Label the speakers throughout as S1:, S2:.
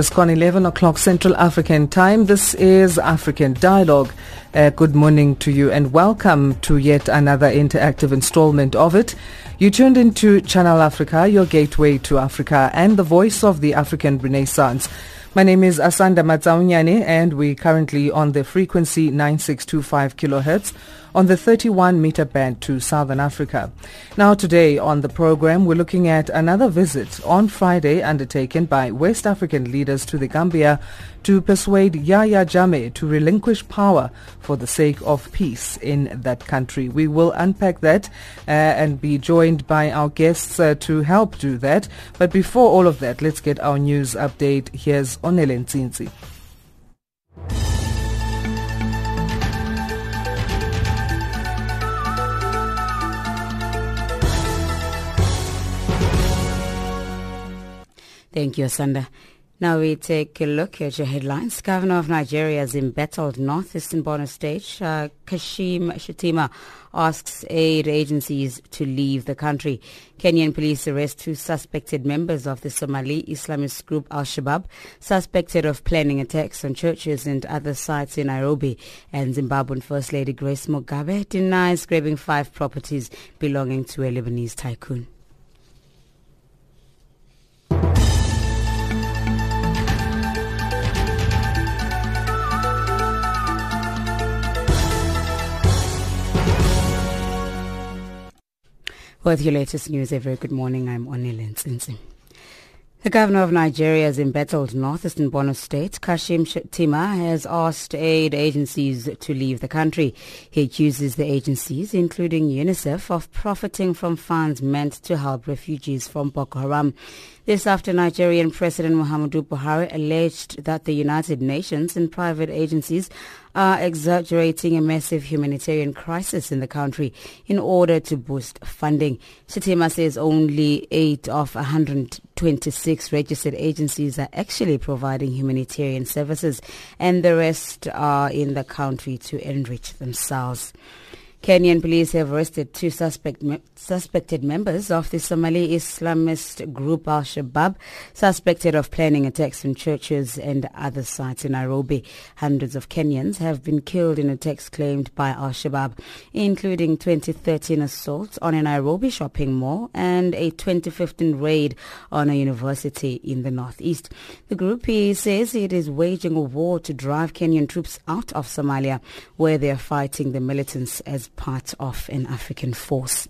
S1: Just gone 11 o'clock Central African time. This is African Dialogue. Uh, good morning to you and welcome to yet another interactive installment of it. You tuned into Channel Africa, your gateway to Africa and the voice of the African Renaissance. My name is Asanda Matsaunyane and we're currently on the frequency 9625 kilohertz on the 31 meter band to Southern Africa. Now today on the program we're looking at another visit on Friday undertaken by West African leaders to the Gambia to persuade Yahya Jammeh to relinquish power for the sake of peace in that country. We will unpack that uh, and be joined by our guests uh, to help do that. But before all of that, let's get our news update. Here's Onele Nzinzi.
S2: Thank you, Asanda. Now we take a look at your headlines. Governor of Nigeria's embattled northeastern Borno state, uh, Kashim Shettima, asks aid agencies to leave the country. Kenyan police arrest two suspected members of the Somali Islamist group Al-Shabaab, suspected of planning attacks on churches and other sites in Nairobi. And Zimbabwean First Lady Grace Mugabe denies grabbing five properties belonging to a Lebanese tycoon. With your latest news, a very good morning. I'm Onele Nzinzi. The governor of Nigeria's embattled northeastern Borno state, Kashim Shettima, has asked aid agencies to leave the country. He accuses the agencies, including UNICEF, of profiting from funds meant to help refugees from Boko Haram. This after Nigerian President Muhammadu Buhari alleged that the United Nations and private agencies are exaggerating a massive humanitarian crisis in the country in order to boost funding. Shettima says only 8 of 126 registered agencies are actually providing humanitarian services and the rest are in the country to enrich themselves. Kenyan police have arrested two suspect suspected members of the Somali Islamist group Al-Shabaab, suspected of planning attacks on churches and other sites in Nairobi. Hundreds of Kenyans have been killed in attacks claimed by Al-Shabaab, including 2013 assaults on a Nairobi shopping mall and a 2015 raid on a university in the northeast. The group says it is waging a war to drive Kenyan troops out of Somalia, where they are fighting the militants as part of an African force.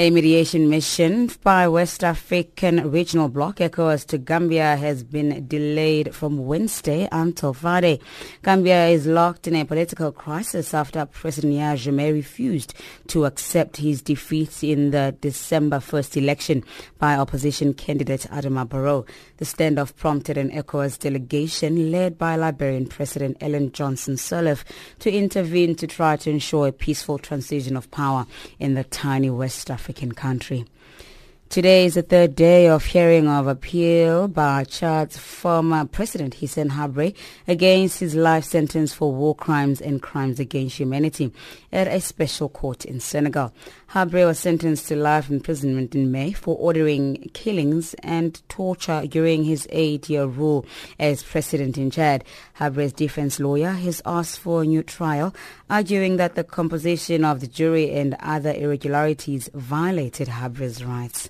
S2: A mediation mission by West African Regional Bloc ECOWAS to Gambia has been delayed from Wednesday until Friday. Gambia is locked in a political crisis after President Yahya Jammeh refused to accept his defeat in the December 1st election by opposition candidate Adama Barrow. The standoff prompted an ECOWAS delegation led by Liberian President Ellen Johnson Sirleaf to intervene to try to ensure a peaceful transition of power in the tiny West African African country. Today is the third day of hearing of appeal by Chad's former president Hissène Habré against his life sentence for war crimes and crimes against humanity at a special court in Senegal. Habré was sentenced to life imprisonment in May for ordering killings and torture during his eight-year rule as president in Chad. Habré's defense lawyer has asked for a new trial, arguing that the composition of the jury and other irregularities violated Habré's rights.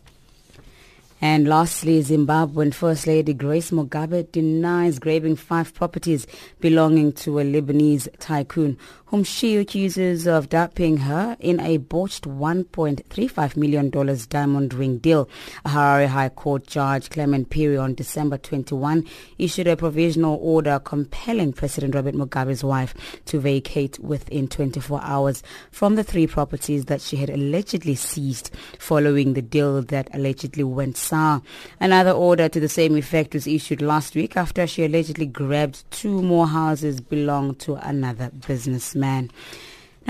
S2: And lastly, Zimbabwean First Lady Grace Mugabe denies grabbing five properties belonging to a Lebanese tycoon whom she accuses of duping her in a botched $1.35 million diamond ring deal. A Harare High Court Judge Clement Phiri on December 21 issued a provisional order compelling President Robert Mugabe's wife to vacate within 24 hours from the three properties that she had allegedly seized following the deal that allegedly went Another order to the same effect was issued last week after she allegedly grabbed two more houses belonging to another businessman man.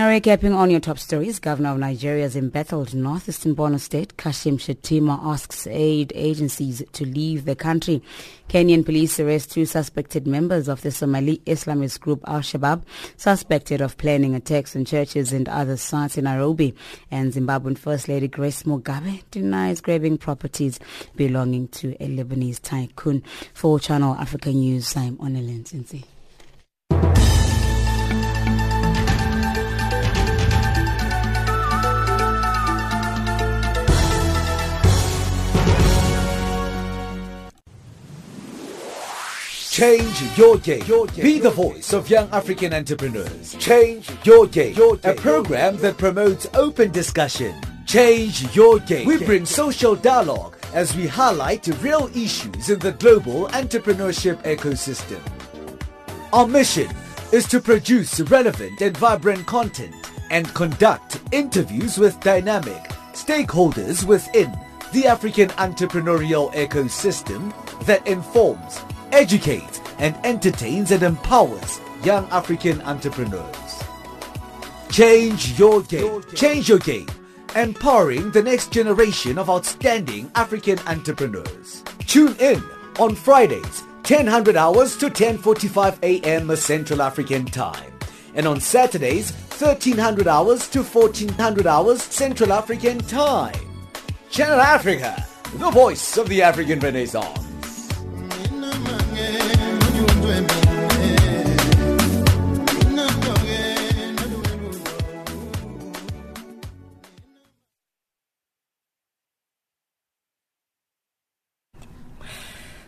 S2: Now recapping on your top stories, Governor of Nigeria's embattled northeastern Borno state, Kashim Shettima, asks aid agencies to leave the country. Kenyan police arrest two suspected members of the Somali Islamist group Al-Shabaab, suspected of planning attacks on churches and other sites in Nairobi. And Zimbabwean First Lady Grace Mugabe denies grabbing properties belonging to a Lebanese tycoon. For Channel Africa News, I'm Onele Nzinzi.
S3: Change your game. Be the voice of young African entrepreneurs. Change your game. A program that promotes open discussion. Change your game. We bring social dialogue as we highlight real issues in the global entrepreneurship ecosystem. Our mission is to produce relevant and vibrant content and conduct interviews with dynamic stakeholders within the African entrepreneurial ecosystem that informs educates and entertains and empowers young African entrepreneurs. Change your game. Change your game. Empowering the next generation of outstanding African entrepreneurs. Tune in on Fridays, 1000 hours to 10:45 a.m. Central African Time, and on Saturdays, 1300 hours to 1400 hours Central African Time. Channel Africa, the voice of the African Renaissance when you were doing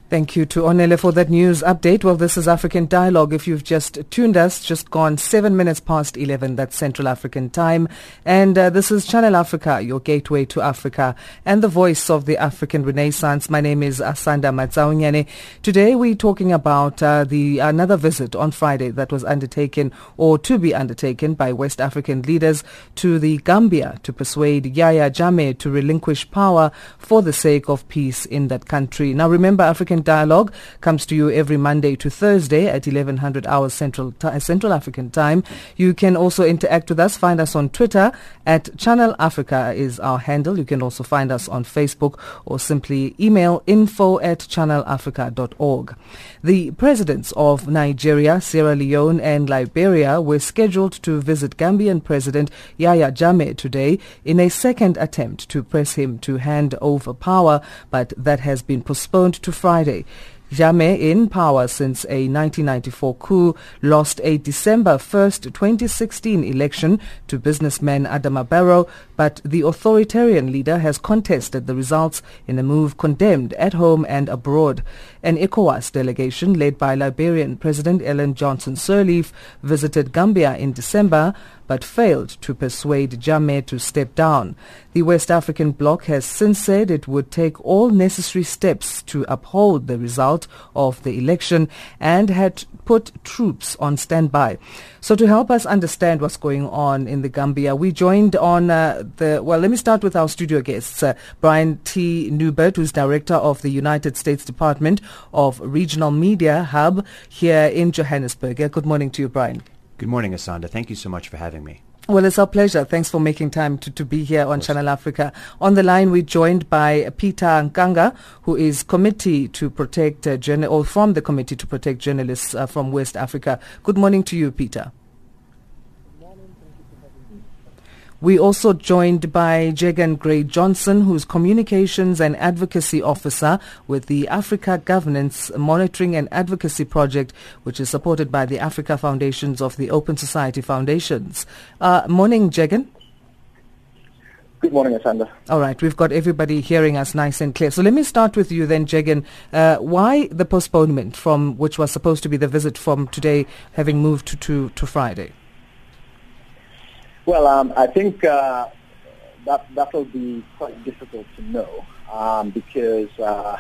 S1: Thank you to Onele for that news update. Well, this is African Dialogue. If you've just tuned us, just gone seven minutes past 11, that's Central African time. And uh, this is Channel Africa, your gateway to Africa and the voice of the African Renaissance. My name is Asanda Matsaunyane. Today we're talking about uh, the another visit on Friday that was undertaken or to be undertaken by West African leaders to the Gambia to persuade Yahya Jammeh to relinquish power for the sake of peace in that country. Now remember, African Dialogue comes to you every Monday to Thursday at 1100 hours Central, Central African Time. You can also interact with us. Find us on Twitter at Channel Africa is our handle. You can also find us on Facebook or simply email info at channelafrica.org. The presidents of Nigeria, Sierra Leone and Liberia were scheduled to visit Gambian President Yahya Jammeh today in a second attempt to press him to hand over power, but that has been postponed to Friday. Jammeh, in power since a 1994 coup, lost a December 1st, 2016 election to businessman Adama Barrow, but the authoritarian leader has contested the results in a move condemned at home and abroad. An ECOWAS delegation led by Liberian President Ellen Johnson Sirleaf visited Gambia in December but failed to persuade Jammeh to step down. The West African bloc has since said it would take all necessary steps to uphold the result of the election and had put troops on standby. So to help us understand what's going on in the Gambia, we joined on uh, the, well, let me start with our studio guests, uh, Brian T. Neubert, who's director of the United States Department of Regional Media Hub here in Johannesburg. Good morning to you, Brian.
S4: Good morning, Asanda. Thank you so much for having me.
S1: Well, it's our pleasure. Thanks for making time to, to be here on Channel Africa. On the line, we're joined by Peter Nkanga, who is committee to protect uh, journal- or from the committee to protect journalists uh, from West Africa. Good morning to you, Peter. We also joined by Jeggan Grey Johnson, who's Communications and Advocacy Officer with the Africa Governance Monitoring and Advocacy Project, which is supported by the Africa Foundations of the Open Society Foundations. Uh, morning, Jeggan.
S5: Good morning, Asanda.
S1: All right, we've got everybody hearing us nice and clear. So let me start with you then, Jeggan. Uh, why the postponement from which was supposed to be the visit from today having moved to, to, to Friday?
S5: Well, um, I think uh, that that will be quite difficult to know um, because uh,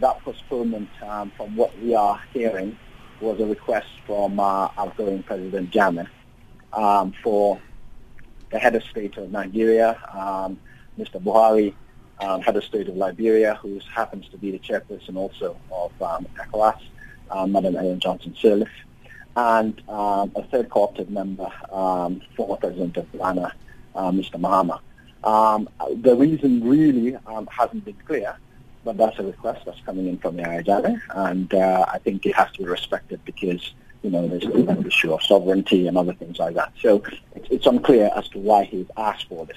S5: that postponement, um, from what we are hearing, was a request from uh, outgoing President Jammeh um, for the head of state of Nigeria, um, Mr. Buhari, um, head of state of Liberia, who happens to be the chairperson also of um, ECOWAS, um, Madam Ellen Johnson Sirleaf, and um, a third co-opted member, um, former president of Ghana, uh, Mr. Mahama. Um, the reason really um, hasn't been clear, but that's a request that's coming in from the Jammeh, and uh, I think it has to be respected because you know, there's an issue of sovereignty and other things like that. So it's, it's unclear as to why he's asked for this.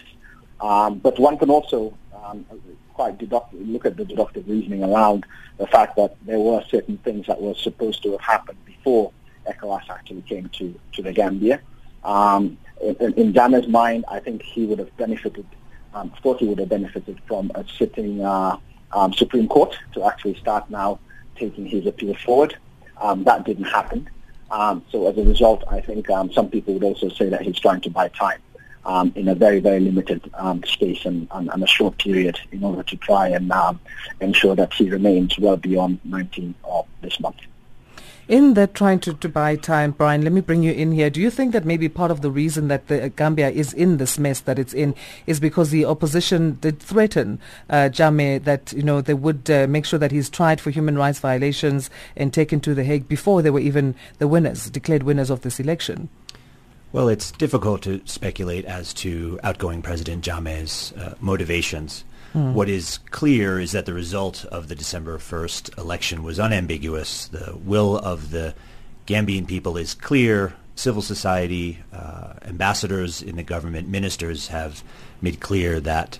S5: Um, but one can also um, quite deduct, look at the deductive reasoning around the fact that there were certain things that were supposed to have happened before ECOWAS actually came to, to the Gambia. Um, in, in Jammeh's mind, I think he would have benefited, um, thought he would have benefited from a sitting uh, um, Supreme Court to actually start now taking his appeal forward. Um, that didn't happen. Um, so as a result, I think um, some people would also say that he's trying to buy time in a very, very limited space and, and, and, a short period in order to try and ensure that he remains well beyond 19 of this month
S1: in that trying to, to buy time, Brian, let me bring you in here. Do you think that maybe part of the reason that the Gambia is in this mess that it's in is because the opposition did threaten uh, Jammeh that you know they would uh, make sure that he's tried for human rights violations and taken to the Hague before they were even the winners, declared winners of this election?
S4: Well, it's difficult to speculate as to outgoing President Jammeh's uh, motivations. Mm. What is clear is that the result of the December 1st election was unambiguous. The will of the Gambian people is clear. Civil society, uh, ambassadors in the government, ministers have made clear that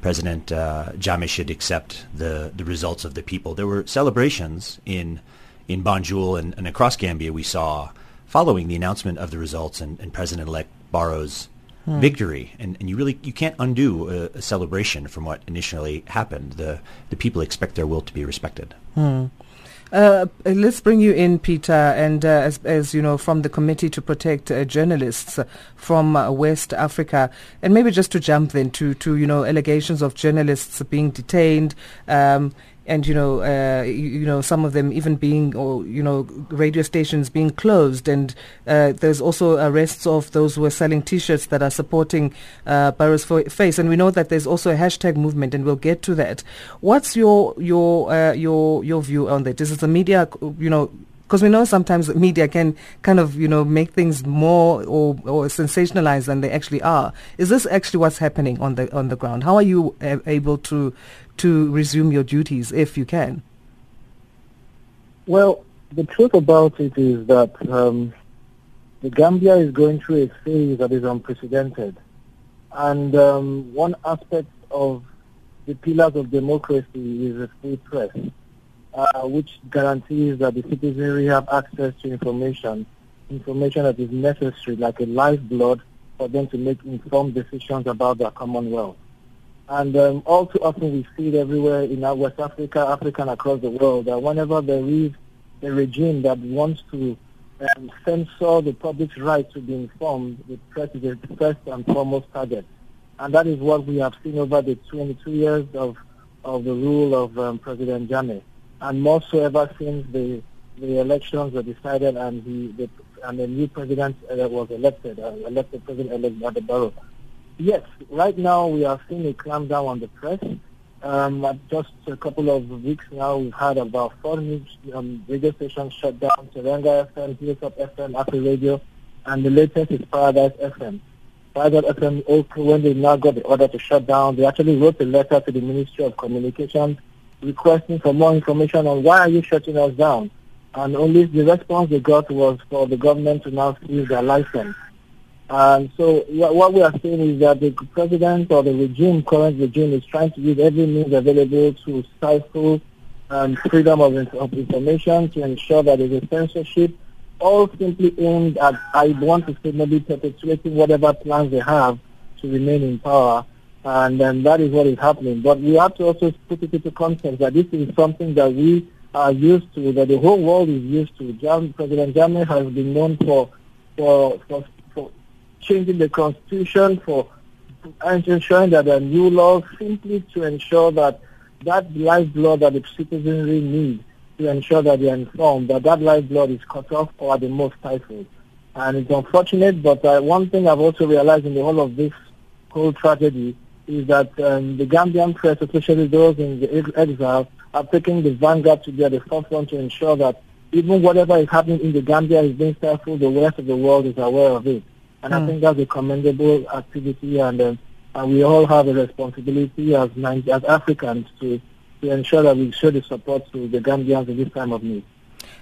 S4: President uh, Jammeh should accept the, the results of the people. There were celebrations in in Banjul and, and across Gambia we saw following the announcement of the results and, and President-elect Barrow's hmm. victory, and, and you really you can't undo a, a, celebration from what initially happened. The the people expect their will to be respected.
S1: Hmm. Uh, let's bring you in, Peter, and uh, as, as, you know, from the Committee to Protect uh, Journalists from uh, West Africa, and maybe just to jump then to, to you know, allegations of journalists being detained. Um, and you know, uh, you, you, know, some of them even being, or you know, radio stations being closed, and uh, there's also arrests of those who are selling T-shirts that are supporting uh, Barrow's face, and we know that there's also a hashtag movement, and we'll get to that. What's your your uh, your your view on that? Is the media, you know? Because we know sometimes media can kind of, you know, make things more or, or sensationalized than they actually are. Is this actually what's happening on the on the ground? How are you able to to resume your duties if you can?
S6: Well, the truth about it is that um, the Gambia is going through a phase that is unprecedented. And um, one aspect of the pillars of democracy is a free press, uh, which guarantees that the citizenry have access to information, information that is necessary, like a lifeblood, for them to make informed decisions about their commonwealth. And um, all too often we see it everywhere in West Africa, Africa and across the world that whenever there is a regime that wants to um, censor the public's right to be informed, the press is the first and foremost target. And that is what we have seen over the 22 years of, of the rule of um, President Jammeh. And more so ever since the, the elections were decided and the, and the new president uh, was elected, uh, elected President-elect Barrow. Yes, right now we are seeing a clampdown on the press. Um, just a couple of weeks now, we've had about four news um, radio stations shut down, Teranga FM, Hilltop FM, Apple Radio, and the latest is Paradise FM. Paradise FM, also, when they now got the order to shut down, they actually wrote a letter to the Ministry of Communications requesting for more information on why are you shutting us down. And only the response they got was for the government to now seize their license. And so what we are saying is that the president or the regime, current regime, is trying to use every means available to stifle um, freedom of, of information to ensure that there is a censorship, all simply aimed at, I want to say, maybe perpetuating whatever plans they have to remain in power. And then that is what is happening. But we have to also put it into context that this is something that we are used to, that the whole world is used to. Jam, President Jammeh has been known for, for, for, for changing the constitution, for ensuring that are new laws, simply to ensure that that lifeblood that the citizenry need to ensure that they are informed, that that lifeblood is cut off or at the most stifled. And it's unfortunate, but uh, one thing I've also realized in the whole of this whole tragedy is that um, the Gambian press, especially those in the exile, are taking the vanguard to be at the forefront to ensure that even whatever is happening in the Gambia is being stifled, the rest of the world is aware of it. And mm. I hmm. think that's a commendable activity, and, um, and we all have a responsibility as, as Africans to, to ensure that we show the support to the Gambians in this time of need.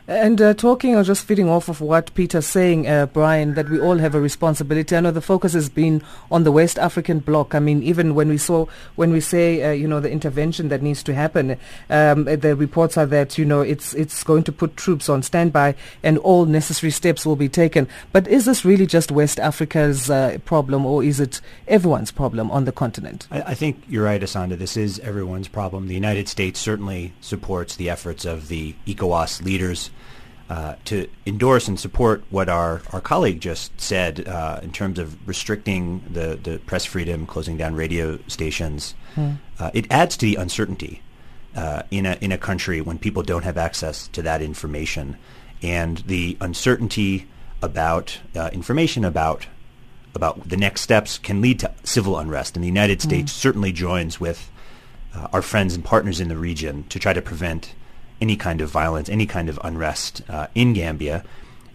S1: And uh, talking or just feeding off of what Peter's saying, uh, Brian, that we all have a responsibility. I know the focus has been on the West African bloc. I mean, even when we saw, when we say, uh, you know, the intervention that needs to happen, um, the reports are that, you know, it's it's going to put troops on standby and all necessary steps will be taken. But is this really just West Africa's uh, problem or is it everyone's problem on the continent?
S4: I, I think you're right, Asanda. This is everyone's problem. The United States certainly supports the efforts of the ECOWAS leaders uh, to endorse and support what our, our colleague just said uh, in terms of restricting the, the press freedom, closing down radio stations. Hmm. Uh, it adds to the uncertainty uh, in, a, in a country when people don't have access to that information. And the uncertainty about uh, information about about the next steps can lead to civil unrest. And the United hmm. States certainly joins with our friends and partners in the region to try to prevent any kind of violence, any kind of unrest uh, in Gambia.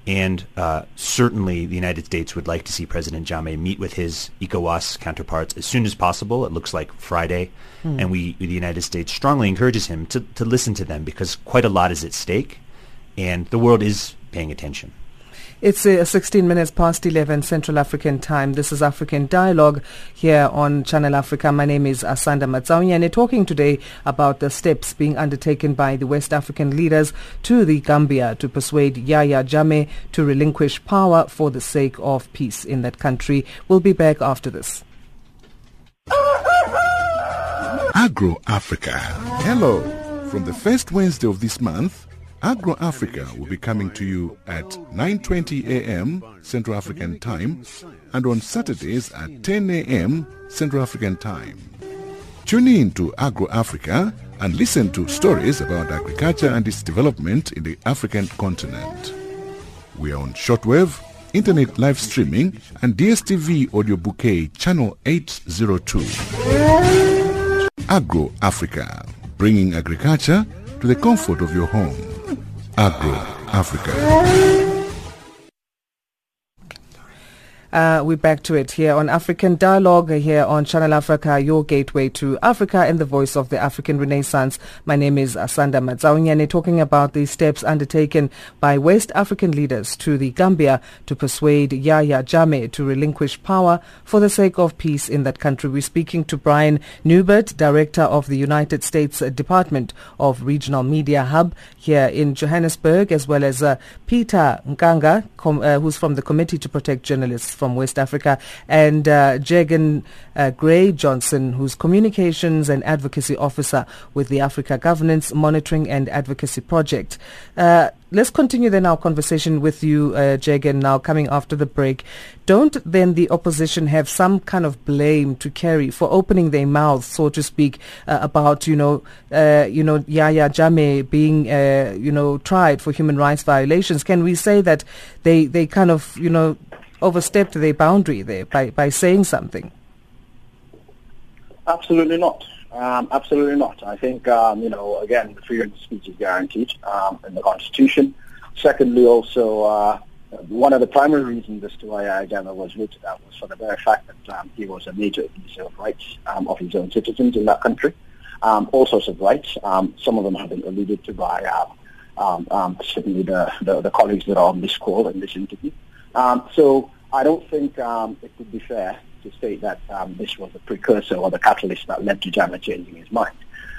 S4: And uh, certainly the United States would like to see President Jammeh meet with his ECOWAS counterparts as soon as possible. It looks like Friday. Hmm. And we, the United States strongly encourages him to, to listen to them because quite a lot is at stake. And the world is paying attention.
S1: It's uh, 16 minutes past 11 Central African time. This is African Dialogue here on Channel Africa. My name is Asanda Matsawi and we're talking today about the steps being undertaken by the West African leaders to the Gambia to persuade Yahya Jammeh to relinquish power for the sake of peace in that country. We'll be back after this.
S7: Agro Africa. Hello. From the first Wednesday of this month, Agro Africa will be coming to you at 9.20 a.m. Central African Time and on Saturdays at 10 a.m. Central African Time. Tune in to Agro Africa and listen to stories about agriculture and its development in the African continent. We are on shortwave, internet live streaming, and DSTV audio bouquet channel 802. Agro Africa, bringing agriculture to the comfort of your home. Agro Africa.
S1: Uh, we're back to it here on African Dialogue here on Channel Africa, your gateway to Africa and the voice of the African Renaissance. My name is Asanda Matsaunyane talking about the steps undertaken by West African leaders to the Gambia to persuade Yahya Jammeh to relinquish power for the sake of peace in that country. We're speaking to Brian Neubert, Director of the United States Department of Regional Media Hub here in Johannesburg, as well as uh, Peter Nkanga, com- uh, who's from the Committee to Protect Journalists from West Africa, and uh, Jeggan uh, Grey Johnson, who's Communications and Advocacy Officer with the Africa Governance Monitoring and Advocacy Project. Uh, let's continue then our conversation with you, uh, Jeggan, now coming after the break. Don't then the opposition have some kind of blame to carry for opening their mouths, so to speak, uh, about, you know, uh, you know, Yahya Jammeh being, uh, you know, tried for human rights violations? Can we say that they, they kind of, you know, overstepped their boundary there by, by saying something?
S5: Absolutely not. Um, absolutely not. I think, um, you know, again, the freedom of speech is guaranteed um, in the Constitution. Secondly, also, uh, one of the primary reasons as to why Jammeh was rooted out was for the very fact that um, he was a major abuser of rights um, of his own citizens in that country. Um, all sorts of rights. Some of them have been alluded to by um, certainly the, the, the, colleagues that are on this call in this interview. So I don't think it would be fair to state that um, this was the precursor or the catalyst that led to Jammeh changing his mind.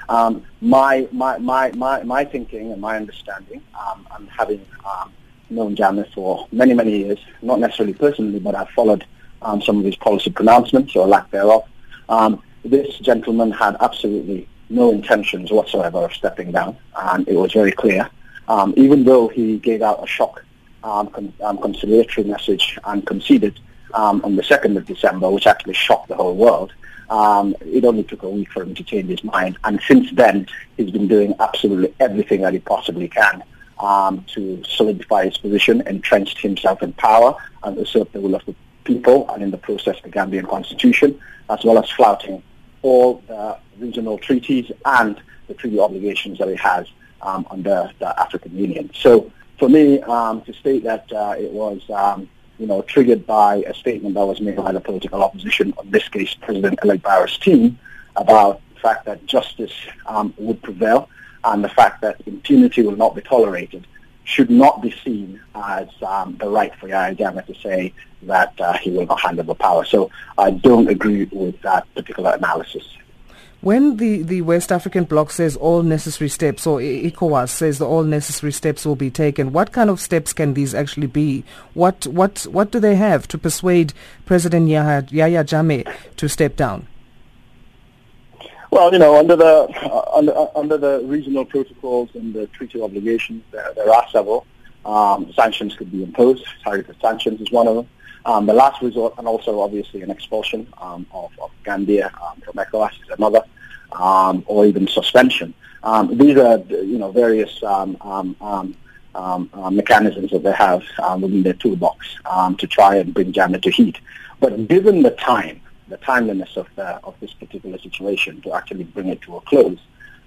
S5: Um, my, my, my, my, my thinking and my understanding, um, and having um, known Jammeh for many, many years, not necessarily personally, but I've followed um, some of his policy pronouncements or lack thereof, um, this gentleman had absolutely no intentions whatsoever of stepping down, and it was very clear. Um, even though he gave out a shock um, con- um, conciliatory message and conceded um, on the 2nd of December, which actually shocked the whole world, um, it only took a week for him to change his mind. And since then, he's been doing absolutely everything that he possibly can um, to solidify his position, entrenched himself in power, and usurp the will of the people, and in the process the Gambian constitution, as well as flouting all the regional treaties and the treaty obligations that he has um, under the African Union. So for me, um, to state that uh, it was, um, you know, triggered by a statement that was made by the political opposition, in this case President-elect Barrow's team, about the fact that justice um, would prevail and the fact that impunity will not be tolerated should not be seen as um, the right for Yahya Jammeh to say that uh, he will not hand over power. So I don't agree with that particular analysis.
S1: When the, the West African bloc says all necessary steps, or ECOWAS says that all necessary steps will be taken, what kind of steps can these actually be? What what what do they have to persuade President Yahya, Yahya Jammeh to step down?
S5: Well, you know, under the uh, under, uh, under the regional protocols and the treaty obligations, there, there are several. Um, sanctions could be imposed. Targeted sanctions is one of them. Um, the last resort, and also obviously an expulsion um, of, of Gambia um, from ECOWAS is another um, or even suspension. Um, these are, you know, various uh, mechanisms that they have within their toolbox to try and bring Jammeh to heat. But given the time, the timeliness of, the, of this particular situation to actually bring it to a close,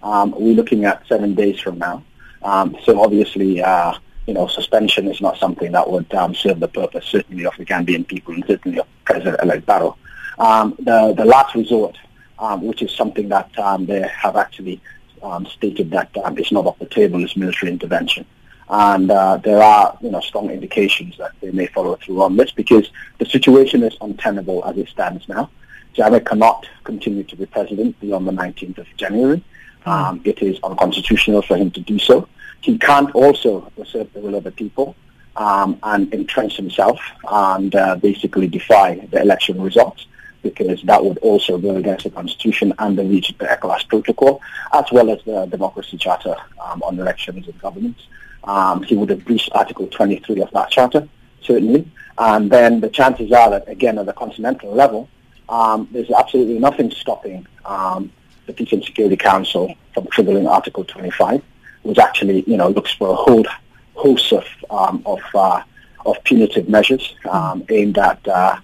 S5: um, we're looking at seven days from now. Um, so obviously, uh, you know, suspension is not something that would um, serve the purpose, certainly of the Gambian people and certainly of President-elect Barrow. Um, the, the last resort um, which is something that um, they have actually um, stated that um, is not off the table is military intervention. And uh, there are, you know, strong indications that they may follow through on this because the situation is untenable as it stands now. Jammeh cannot continue to be president beyond the 19th of January. Hmm. Um, it is unconstitutional for him to do so. He can't also assert the will of the people um, and entrench himself and uh, basically defy the election results because that would also go against the Constitution and the, region, ECOWAS Protocol, as well as the Democracy Charter um, on elections and governance. Um, he would have breached Article 23 of that charter, certainly. And then the chances are that, again, at the continental level, um, there's absolutely nothing stopping um, the Peace and Security Council from triggering Article 25, which actually, you know, looks for a whole host of um, of, uh, of punitive measures um, aimed at uh,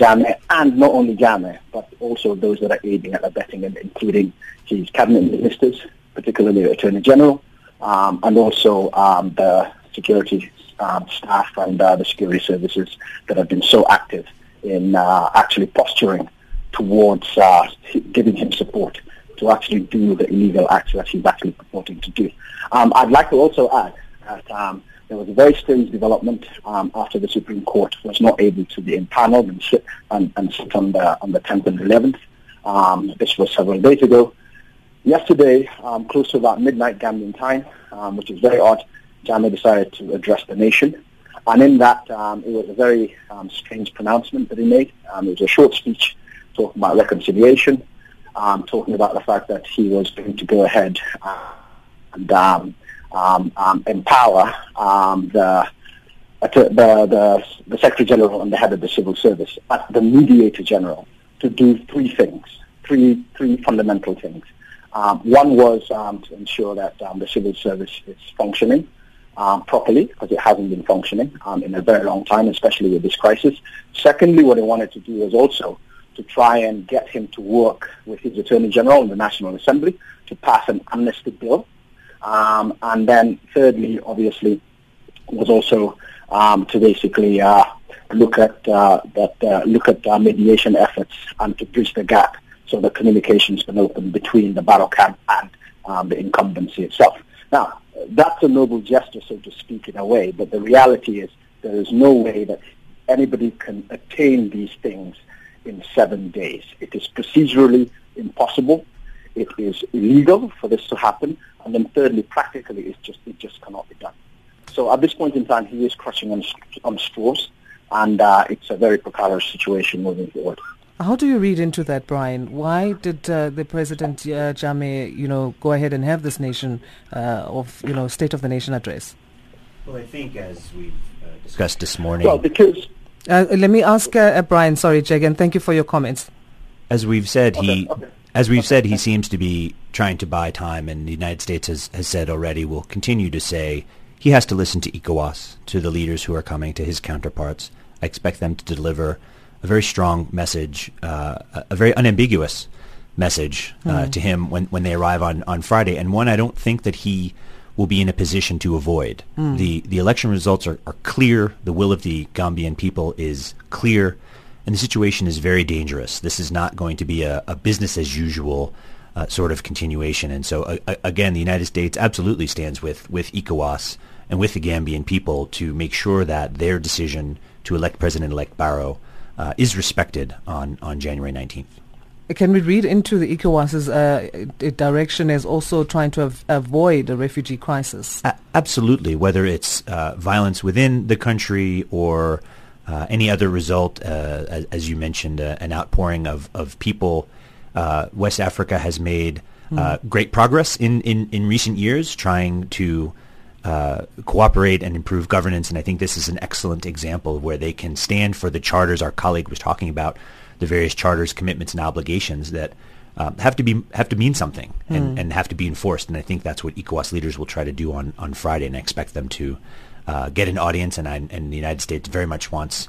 S5: and not only Jammeh, but also those that are aiding and abetting him, including his cabinet ministers, particularly the Attorney General, um, and also um, the security um, staff and uh, the security services that have been so active in uh, actually posturing towards uh, giving him support to actually do the illegal acts that he's actually purporting to do. Um, I'd like to also add that um, there was a very strange development um, after the Supreme Court was not able to be impaneled and sit, and, and sit on, the, on the 10th and 11th. Um, this was several days ago. Yesterday, um, close to about midnight Gambian time, um, which is very odd, Jammeh decided to address the nation. And in that, it was a very strange pronouncement that he made. it was a short speech talking about reconciliation, talking about the fact that he was going to go ahead and um, um, empower um, the, the, the, the Secretary General and the head of the civil service, but the mediator general, to do three things, three, three fundamental things. Um, one was um, to ensure that um, the civil service is functioning um, properly, because it hasn't been functioning um, in a very long time, especially with this crisis. Secondly, what he wanted to do was also to try and get him to work with his Attorney General in the National Assembly to pass an amnesty bill um, and then thirdly, obviously, was also um, to basically uh, look at uh, that uh, look at uh, mediation efforts and to bridge the gap so the communications can open between the Barrow camp and um, the incumbency itself. Now, that's a noble gesture, so to speak, in a way, but the reality is there is no way that anybody can attain these things in seven days. It is procedurally impossible. It is illegal for this to happen, and then thirdly, practically, it's just it just cannot be done. So at this point in time, he is crushing on, on straws, and uh, it's a very precarious situation moving forward.
S1: How do you read into that, Brian? Why did uh, the President uh, Jammeh, you know, go ahead and have this nation uh, of, you know, State of the Nation address?
S4: Well, I think as we've uh, discussed this morning.
S5: Well, because
S1: Uh, let me ask uh, uh, Brian. Sorry, Jeggan. Thank you for your comments.
S4: As we've said, he,
S5: Okay, okay.
S4: as we've said, he seems to be trying to buy time, and the United States has, has said already will continue to say he has to listen to ECOWAS, to the leaders who are coming, to his counterparts. I expect them to deliver a very strong message, uh, a a very unambiguous message uh, to him when, when they arrive on, on Friday, and one I don't think that he will be in a position to avoid. The the election results are, are clear. The will of the Gambian people is clear, and the situation is very dangerous. This is not going to be a, a business as usual uh, sort of continuation. And so, uh, again, the United States absolutely stands with with ECOWAS and with the Gambian people to make sure that their decision to elect President-elect Barrow uh, is respected on, on January 19th.
S1: Can we read into the ECOWAS's uh, direction as also trying to av- avoid a refugee crisis?
S4: A- absolutely, whether it's uh, violence within the country or uh, any other result, uh, as, as you mentioned, uh, an outpouring of, of people. Uh, West Africa has made uh, great progress in, in, in recent years trying to uh, cooperate and improve governance, and I think this is an excellent example where they can stand for the charters our colleague was talking about, the various charters, commitments, and obligations that um, have to be have to mean something and, and have to be enforced. And I think that's what ECOWAS leaders will try to do on, on Friday, and I expect them to uh, get an audience. And, I, and the United States very much wants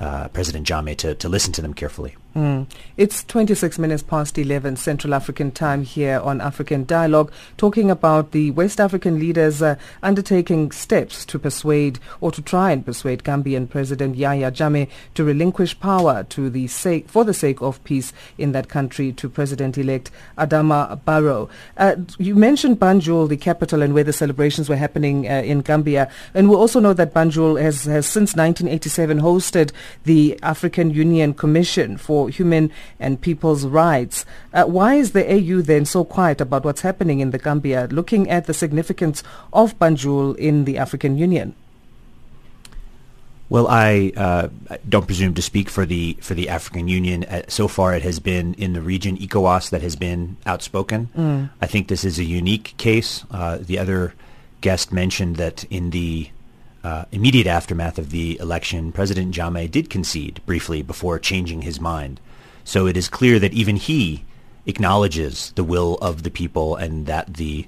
S4: uh, President Jammeh to, to listen to them carefully.
S1: Mm. It's 26 minutes past 11 Central African time here on African Dialogue, talking about the West African leaders uh, undertaking steps to persuade or to try and persuade Gambian President Yahya Jammeh to relinquish power to the sake, for the sake of peace in that country to President-elect Adama Barrow. Uh, you mentioned Banjul, the capital, and where the celebrations were happening uh, in Gambia. And we also know that Banjul has, has since 1987 hosted the African Union Commission for Human and People's Rights. Uh, why is the AU then so quiet about what's happening in the Gambia, looking at the significance of Banjul in the African Union?
S4: Well, I uh, don't presume to speak for the for the African Union. Uh, so far, it has been in the region ECOWAS that has been outspoken. I think this is a unique case. Uh, the other guest mentioned that in the uh, immediate aftermath of the election, President Jammeh did concede briefly before changing his mind. So it is clear that even he acknowledges the will of the people and that the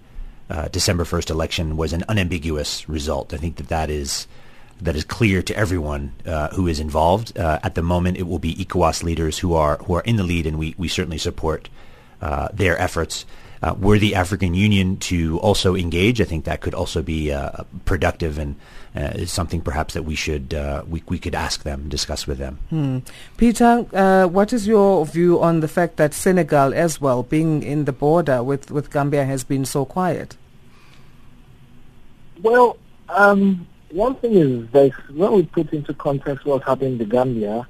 S4: uh, December 1st election was an unambiguous result. I think that that is that is clear to everyone uh, who is involved. Uh, at the moment, it will be ECOWAS leaders who are who are in the lead, and we, we certainly support uh, their efforts. Uh, were the African Union to also engage, I think that could also be productive and is something perhaps that we should uh, we we could ask them, discuss with them.
S1: Hmm. Peter, uh, what is your view on the fact that Senegal as well, being in the border with, with Gambia, has been so quiet?
S6: Well, um, one thing is that when we put into context what's happening in the Gambia,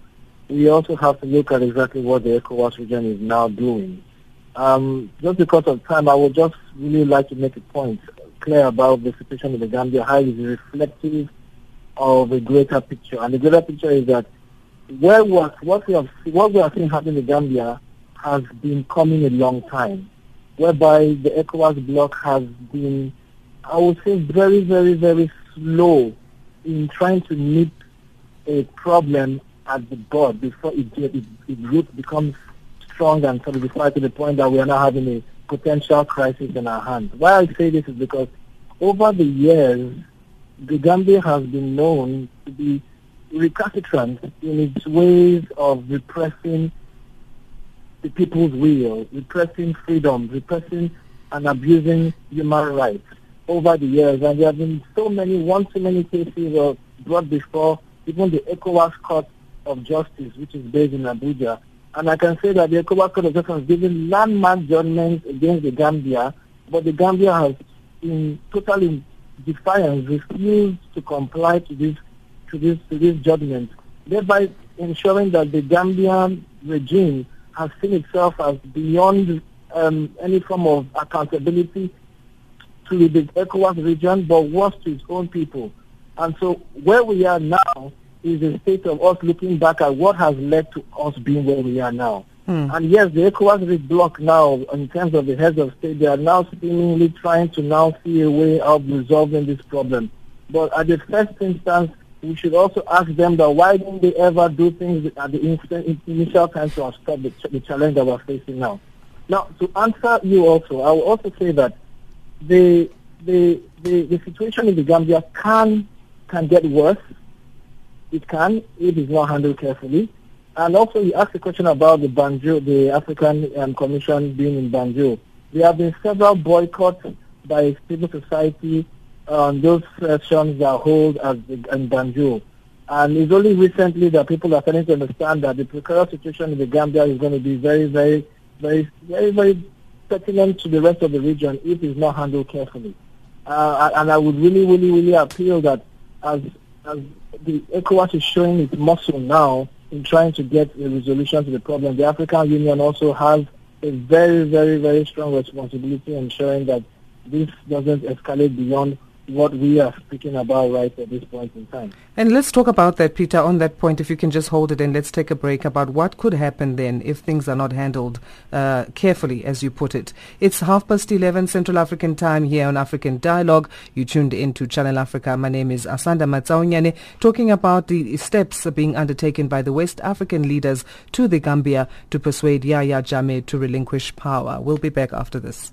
S6: we also have to look at exactly what the ECOWAS region is now doing. Um, just because of time, I would just really like to make a point clear about the situation in the Gambia, how it is reflective of a greater picture. And the greater picture is that where what, what we have what we are seeing happen in Gambia has been coming a long time, whereby the ECOWAS bloc has been, I would say, very, very, very slow in trying to nip a problem at the bud before it, it, it root becomes strong and solidified to the point that we are now having a potential crisis in our hands. Why I say this is because over the years, the Gambia has been known to be recalcitrant in its ways of repressing the people's will, repressing freedom, repressing and abusing human rights over the years. And there have been so many, one too many cases uh, brought before even the ECOWAS Court of Justice, which is based in Abuja. And I can say that the ECOWAS Justice has given landmark judgments against the Gambia, but the Gambia has, in total defiance, refused to comply to this to this to this judgment, thereby ensuring that the Gambian regime has seen itself as beyond um, any form of accountability to the ECOWAS region, but worse to its own people. And so where we are now is a state of us looking back at what has led to us being where we are now.
S1: Mm.
S6: And yes, the ECOWAS bloc now, in terms of the heads of state, they are now seemingly trying to now see a way of resolving this problem. But at the first instance, we should also ask them that why didn't they ever do things at the initial time to stop the, the challenge that we're facing now. Now, to answer you also, I will also say that the, the, the, the situation in the Gambia can, can get worse. It can if it's not handled carefully. And also, you asked a question about the Banjul, the African um, Commission being in Banjul. There have been several boycotts by civil society on those sessions that hold as in Banjul. And it's only recently that people are starting to understand that the precarious situation in the Gambia is going to be very, very, very, very, very pertinent to the rest of the region if it's not handled carefully. Uh, and I would really, really, really appeal that as, as the ECOWAS is showing its muscle now, in trying to get a resolution to the problem. The African Union also has a very, very, very strong responsibility in ensuring that this doesn't escalate beyond what we are speaking about right at this point in time.
S1: And let's talk about that, Peter, on that point, if you can just hold it and let's take a break about what could happen then if things are not handled uh, carefully, as you put it. It's half past 11 Central African time here on African Dialogue. You tuned into Channel Africa. My name is Asanda Matsaonyane, talking about the steps being undertaken by the West African leaders to the Gambia to persuade Yahya Jammeh to relinquish power. We'll be back after this.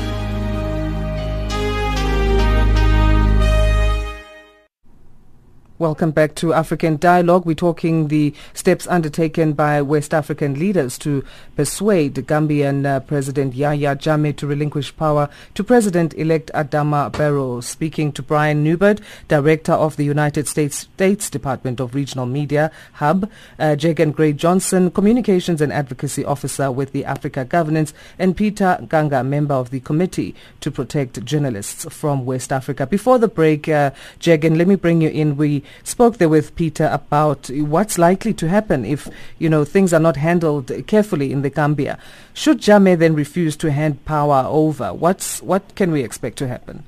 S1: Welcome back to African Dialogue. We're talking the steps undertaken by West African leaders to persuade Gambian uh, President Yahya Jammeh to relinquish power to President-elect Adama Barrow. Speaking to Brian Neubert, Director of the United States States Department of Regional Media Hub, uh, Jeggan Grey Johnson, Communications and Advocacy Officer with the Africa Governance, and Peter Nkanga, member of the Committee to Protect Journalists from West Africa. Before the break, uh, Jeggan, let me bring you in. We spoke there with Peter about what's likely to happen if, you know, things are not handled carefully in the Gambia. Should Jammeh then refuse to hand power over, what's, what can we expect to happen?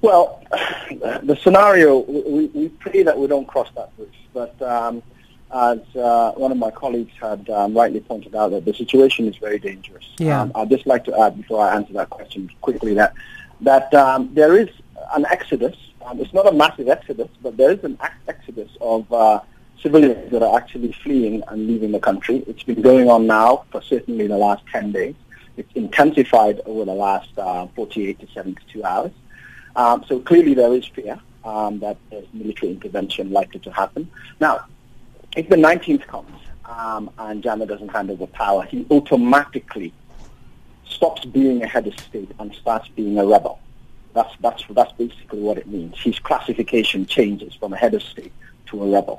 S5: Well, the scenario, we, we pray that we don't cross that bridge. But um, as uh, one of my colleagues had um, rightly pointed out, that the situation is very dangerous.
S1: Yeah.
S5: Um, I'd just like to add, before I answer that question quickly, that that um, there is an exodus. Um, it's not a massive exodus, but there is an exodus of uh, civilians that are actually fleeing and leaving the country. It's been going on now for certainly the last 10 days. It's intensified over the last uh, 48 to 72 hours. Um, so clearly there is fear um, that there's military intervention likely to happen. Now, if the 19th comes um, and Jammeh doesn't hand over power, he automatically stops being a head of state and starts being a rebel. That's, that's, that's basically what it means. His classification changes from a head of state to a rebel,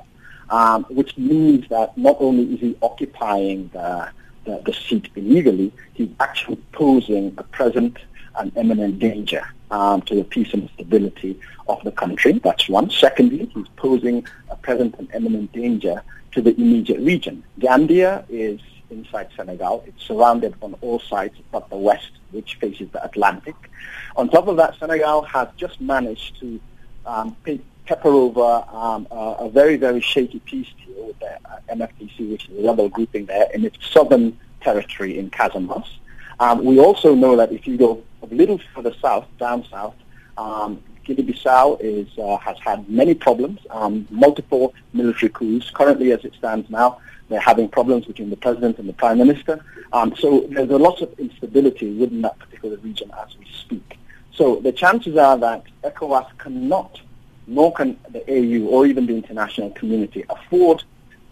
S5: um, which means that not only is he occupying the, the, the seat illegally, he's actually posing a present and imminent danger um, to the peace and stability of the country. That's one. Secondly, he's posing a present and imminent danger to the immediate region. Gambia is inside Senegal. It's surrounded on all sides but the west, which faces the Atlantic. On top of that, Senegal has just managed to um, pepper over um, a, a, very, very shaky peace deal with the uh, MFDC, which is a rebel grouping there, in its southern territory in Casamance. Um, we also know that if you go a little further south, down south, um, Guinea-Bissau is, uh, has had many problems, um, multiple military coups. Currently, as it stands now, they're having problems between the president and the prime minister. Um, so there's a lot of instability within that particular region as we speak. So the chances are that ECOWAS cannot, nor can the AU or even the international community afford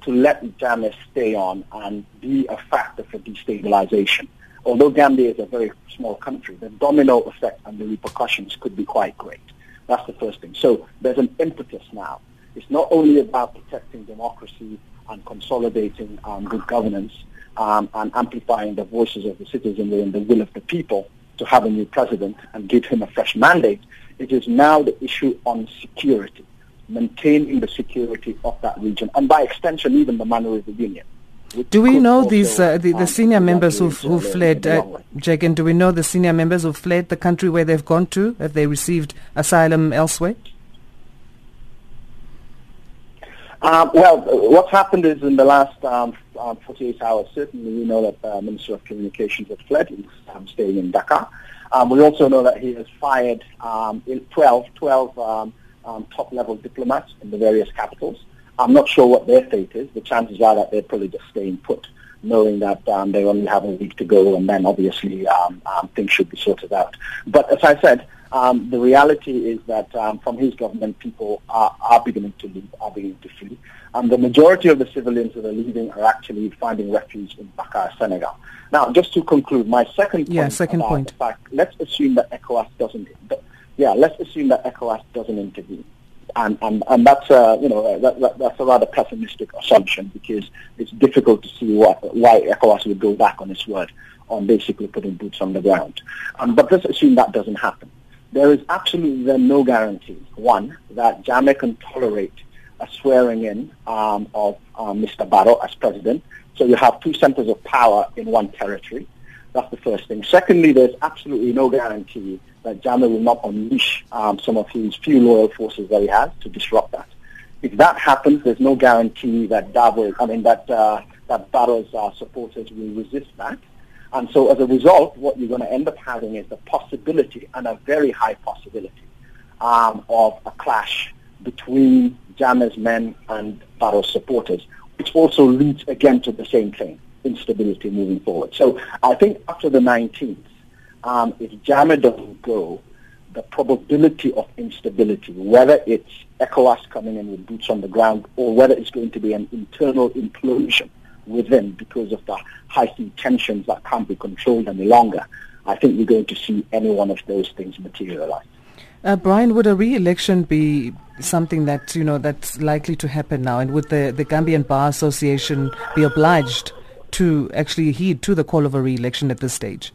S5: to let Jammeh stay on and be a factor for destabilization. Although Gambia is a very small country, the domino effect and the repercussions could be quite great. That's the first thing. So there's an impetus now. It's not only about protecting democracy and consolidating um, good governance um, and amplifying the voices of the citizenry and the will of the people to have a new president and give him a fresh mandate. It is now the issue on security, maintaining the security of that region, and by extension, even the manner of the union.
S1: Do we know these uh, the, the senior members who've, who fled, uh, Jeggan? Do we know the senior members who fled the country where they've gone to? Have they received asylum elsewhere?
S5: Um, well, what's happened is in the last um, um, 48 hours, certainly we know that the uh, Minister of Communications has fled. He's um, staying in Dakar. Um, we also know that he has fired um, 12, 12 um, top-level diplomats in the various capitals. I'm not sure what their fate is. The chances are that they're probably just staying put, knowing that they only have a week to go, and then obviously things should be sorted out. But as I said, um, the reality is that um, from his government, people are, are beginning to leave, are beginning to flee. And the majority of the civilians that are leaving are actually finding refuge in Dakar, Senegal. Now, just to conclude, my second point
S1: yeah, second point.
S5: fact, let's assume that ECOWAS doesn't, yeah, let's assume that ECOWAS doesn't intervene. And, and, and that's, a, you know, that, that, that's a rather pessimistic assumption because it's difficult to see what, why ECOWAS would go back on its word on basically putting boots on the ground. Um, but let's assume that doesn't happen there is absolutely then no guarantee, one, that Jammeh can tolerate a swearing in um, of um, Mr. Barrow as president. So you have two centers of power in one territory. That's the first thing. Secondly, there's absolutely no guarantee that Jammeh will not unleash um, some of his few loyal forces that he has to disrupt that. If that happens, there's no guarantee that Dabo, I mean that uh, that Barrow's uh, supporters will resist that. And so as a result, what you're going to end up having is the possibility, and a very high possibility, um, of a clash between Jammeh's men and Barrow's supporters, which also leads again to the same thing, instability moving forward. So I think after the 19th, um, if Jammeh doesn't go, the probability of instability, whether it's ECOWAS coming in with boots on the ground or whether it's going to be an internal implosion within because of the heightened tensions that can't be controlled any longer, I think we're going to see any one of those things materialize.
S1: Uh, Brian, would a re-election be something that you know that's likely to happen now, and would the, the Gambian Bar Association be obliged to actually heed to the call of a re-election at this stage?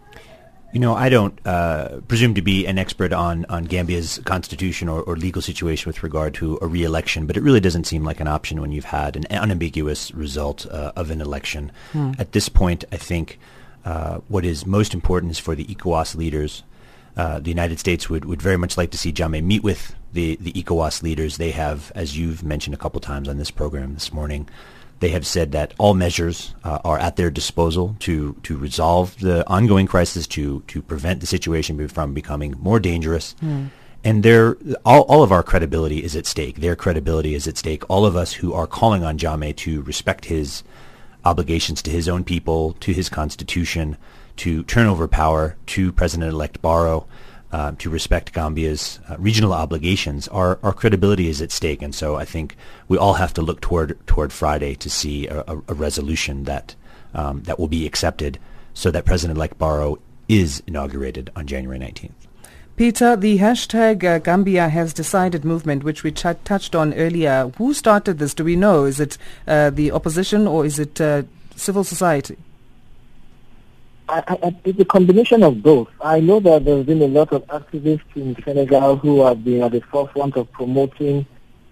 S4: You know, I don't uh, presume to be an expert on, on Gambia's constitution or, or, legal situation with regard to a re-election, but it really doesn't seem like an option when you've had an unambiguous result uh, of an election. Hmm. At this point, I think uh, what is most important is for the ECOWAS leaders. Uh, the United States would, would very much like to see Jammeh meet with the, the ECOWAS leaders. They have, as you've mentioned a couple times on this program this morning, they have said that all measures uh, are at their disposal to, to resolve the ongoing crisis, to, to prevent the situation from becoming more dangerous. Mm. And their, all, all of our credibility is at stake. Their credibility is at stake. All of us who are calling on Jammeh to respect his obligations to his own people, to his constitution, to turn over power to President-elect Barrow, uh, to respect Gambia's uh, regional obligations, our, our credibility is at stake. And so I think we all have to look toward toward Friday to see a, a, a resolution that um, that will be accepted so that President-elect Barrow is inaugurated on January 19th.
S1: Peter, the hashtag uh, Gambia has decided movement, which we ch- touched on earlier, who started this? Do we know? Is it uh, the opposition or is it uh, civil society?
S6: I, I, it's a combination of both. I know that there's been a lot of activists in Senegal who have been at the forefront of promoting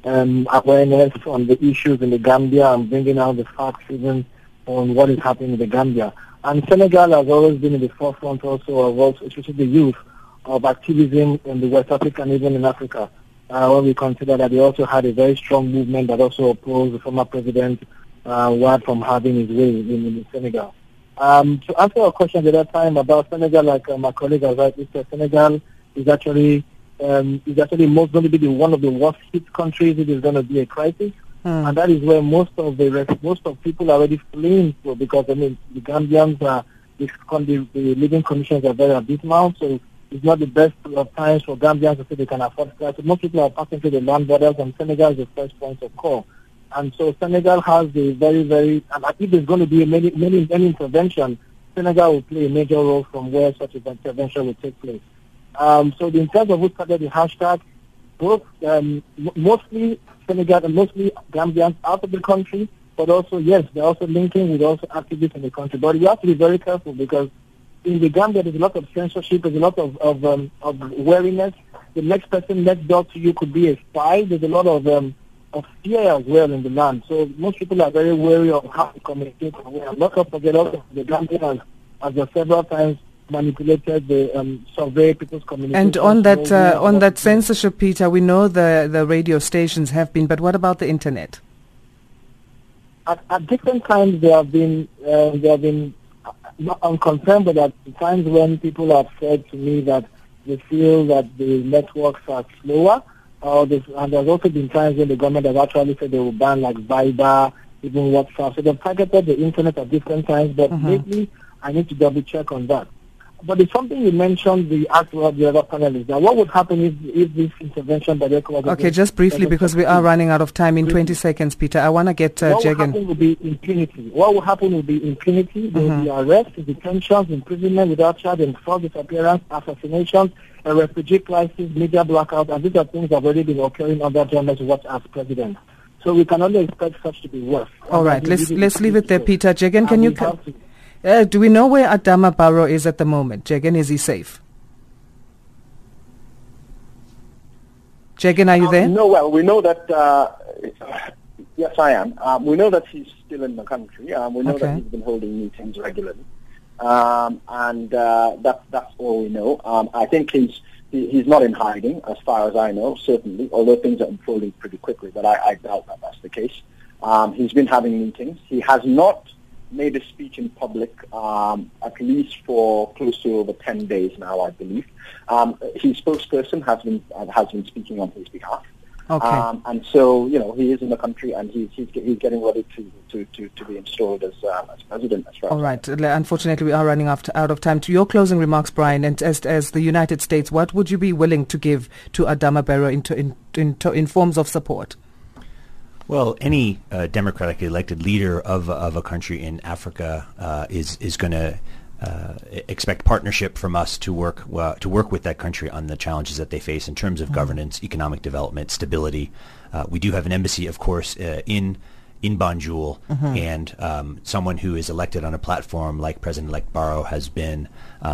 S6: um, awareness on the issues in the Gambia and bringing out the facts even on what is happening in the Gambia. And Senegal has always been in the forefront also of also, especially the youth, of activism in the West Africa and even in Africa. Uh, when we consider that they also had a very strong movement that also opposed the former president uh, from having his way in, in Senegal. Um, to answer your question the other time about Senegal, like uh, my colleague has rightly said, Senegal is actually um, is actually most going to be one of the worst hit countries. It is going to be a crisis, mm. and that is where most of the most of people are already fleeing to because I mean the Gambians are the, the living conditions are very abysmal, so it's not the best of times for Gambians to say they can afford flights. So most people are passing through the land borders, and Senegal is the first point of call. And so Senegal has a very, very, and if there's going to be many, many, many intervention, Senegal will play a major role from where such an intervention will take place. Um, so in terms of who started the hashtag, both um, mostly Senegal and mostly Gambians out of the country, but also, yes, they're also linking with also activists in the country. But you have to be very careful because in the Gambia, there's a lot of censorship, there's a lot of, of, um, of wariness. The next person next door to you could be a spy. There's a lot of, um, of fear as well in the land. So most people are very wary of how to communicate. And not to forget also the Gambia has, has several times manipulated the um, survey people's communication.
S1: And on that uh, on that censorship, Peter, we know the the radio stations have been, but what about the internet?
S6: At, at different times, there have been uh, there have been not unconfirmed, but at times when people have said to me that they feel that the networks are slower, uh, and there's also been times when the government has actually said they will ban like Viber, even WhatsApp. So they've targeted the internet at different times, but mm-hmm. lately I need to double check on that. But it's something you mentioned, the act of the other panelists. Now, what would happen if, if this intervention by the ECOWAS...
S1: Okay, just briefly, because we are running out of time in 20 seconds, Peter. I want to get uh,
S6: What will happen will be impunity. What will happen will be impunity. There will be mm-hmm. arrests, detentions, imprisonment without charge, and false disappearance, assassinations, a refugee crisis, media blackout, and these are things that have already been occurring under Jammeh's watch as president. So we can only expect such to be worse.
S1: All right, let's let's leave it there, Peter. Jeggan, can you... Uh, do we know where Adama Barrow is at the moment? Jeggan, is he safe? Jeggan, are you
S5: um,
S1: there?
S5: No, well, we know that, uh, yes, I am. Um, we know that he's still in the country. Um, we know okay. that he's been holding meetings regularly. Um, and uh, that, that's all we know. Um, I think he's, he, he's not in hiding, as far as I know, certainly, although things are unfolding pretty quickly, but I, I doubt that that's the case. Um, he's been having meetings. He has not made a speech in public um, at least for close to over 10 days now, I believe. Um, his spokesperson has been, uh, has been speaking on his behalf.
S1: Okay. Um,
S5: and so, you know, he is in the country and he's, he's, he's getting ready to, to, to, to be installed as, uh, as president. As
S1: All right. Unfortunately, we are running out, out of time. To your closing remarks, Brian, and as, as the United States, what would you be willing to give to Adama Barrow in, in, in, in forms of support?
S4: Well, any uh, democratically elected leader of of a country in Africa uh, is is going to uh, expect partnership from us to work uh, to work with that country on the challenges that they face in terms of mm-hmm. governance, economic development, stability. Uh, we do have an embassy, of course, uh, in in Banjul, mm-hmm. and um, someone who is elected on a platform like President-elect Barrow has been